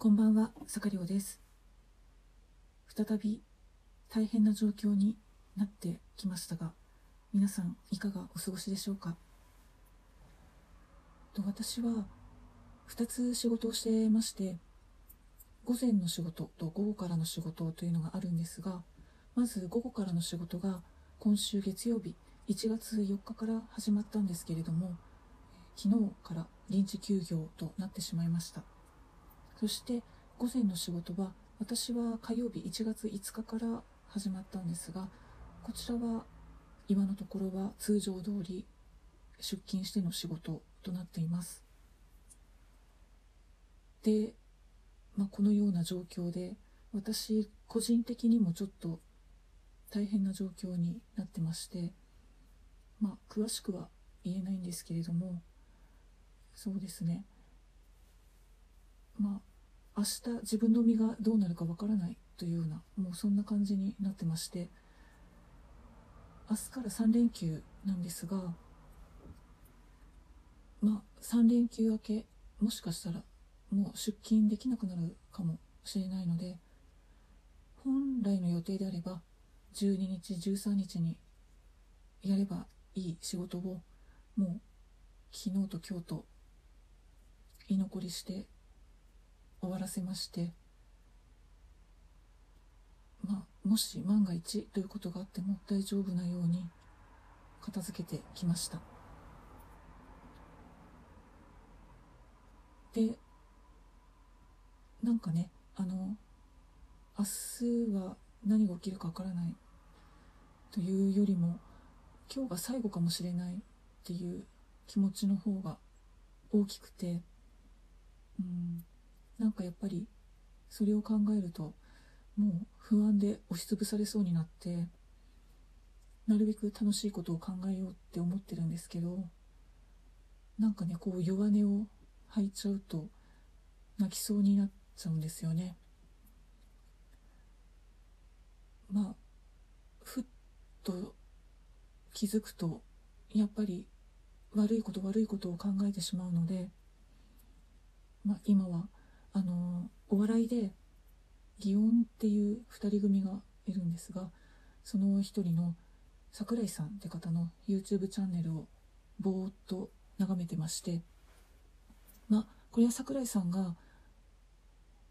こんばんは、坂亮です。再び大変な状況になってきましたが、皆さんいかがお過ごしでしょうか？と私は2つ仕事をしてまして、午前の仕事と午後からの仕事というのがあるんですが、まず午後からの仕事が今週月曜日1月4日から始まったんですけれども、昨日から臨時休業となってしまいました。そして午前の仕事は私は火曜日1月5日から始まったんですがこちらは今のところは通常通り出勤しての仕事となっています。で、まあ、このような状況で私個人的にもちょっと大変な状況になってましてまあ詳しくは言えないんですけれどもそうですね。まあ明日自分の身がどうなるかわからないというようなもうそんな感じになってまして明日から3連休なんですがまあ3連休明けもしかしたらもう出勤できなくなるかもしれないので本来の予定であれば12日13日にやればいい仕事をもう昨日と今日と居残りして終わらせまして。まあもし万が一ということがあっても大丈夫なように片付けてきました。でなんかねあの明日は何が起きるかわからないというよりも今日が最後かもしれないっていう気持ちの方が大きくてうん。なんかやっぱりそれを考えるともう不安で押しつぶされそうになってなるべく楽しいことを考えようって思ってるんですけどなんかねこう弱音を吐いちゃうと泣きそうになっちゃうんですよね。まあふっと気づくとやっぱり悪いこと悪いことを考えてしまうので、まあ、今はあのお笑いで祇園っていう2人組がいるんですがその一人の桜井さんって方の YouTube チャンネルをぼーっと眺めてましてまあこれは桜井さんが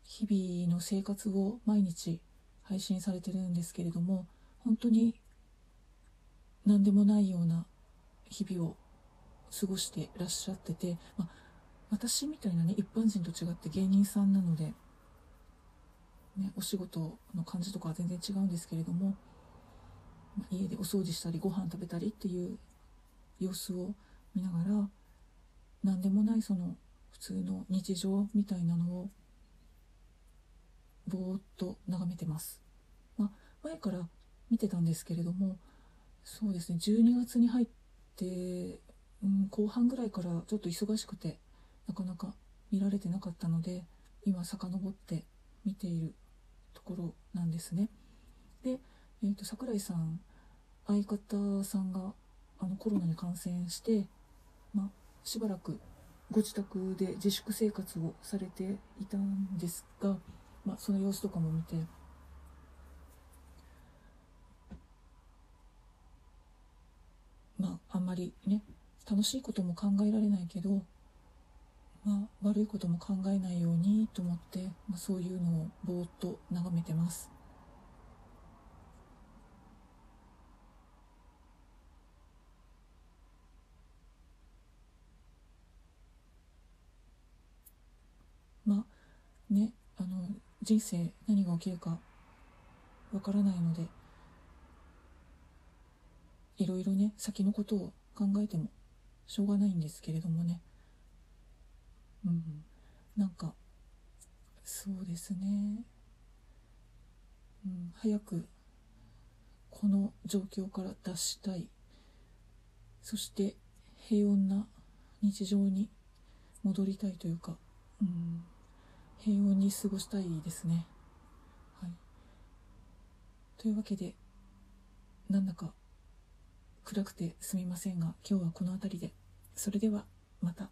日々の生活を毎日配信されてるんですけれども本当に何でもないような日々を過ごしてらっしゃってて、まあ私みたいなね一般人と違って芸人さんなので、ね、お仕事の感じとかは全然違うんですけれども、家でお掃除したりご飯食べたりっていう様子を見ながら何でもないその普通の日常みたいなのをぼーっと眺めてます、まあ、前から見てたんですけれどもそうですね12月に入って、うん、後半ぐらいからちょっと忙しくてなかなか見られてなかったので今遡って見ているところなんですね。で、えー、と桜井さん相方さんがあのコロナに感染して、ま、しばらくご自宅で自粛生活をされていたんですが、ま、その様子とかも見て。まああんまりね楽しいことも考えられないけどまあ、悪いことも考えないようにと思って、まあ、そういうのをぼーっと眺めてます。まあねあの人生何が起きるかわからないのでいろいろね先のことを考えてもしょうがないんですけれどもね。うん、なんかそうですね、うん、早くこの状況から脱したい。そして平穏な日常に戻りたいというか、うん、平穏に過ごしたいですね。はい、というわけでなんだか暗くてすみませんが今日はこの辺りで。それではまた。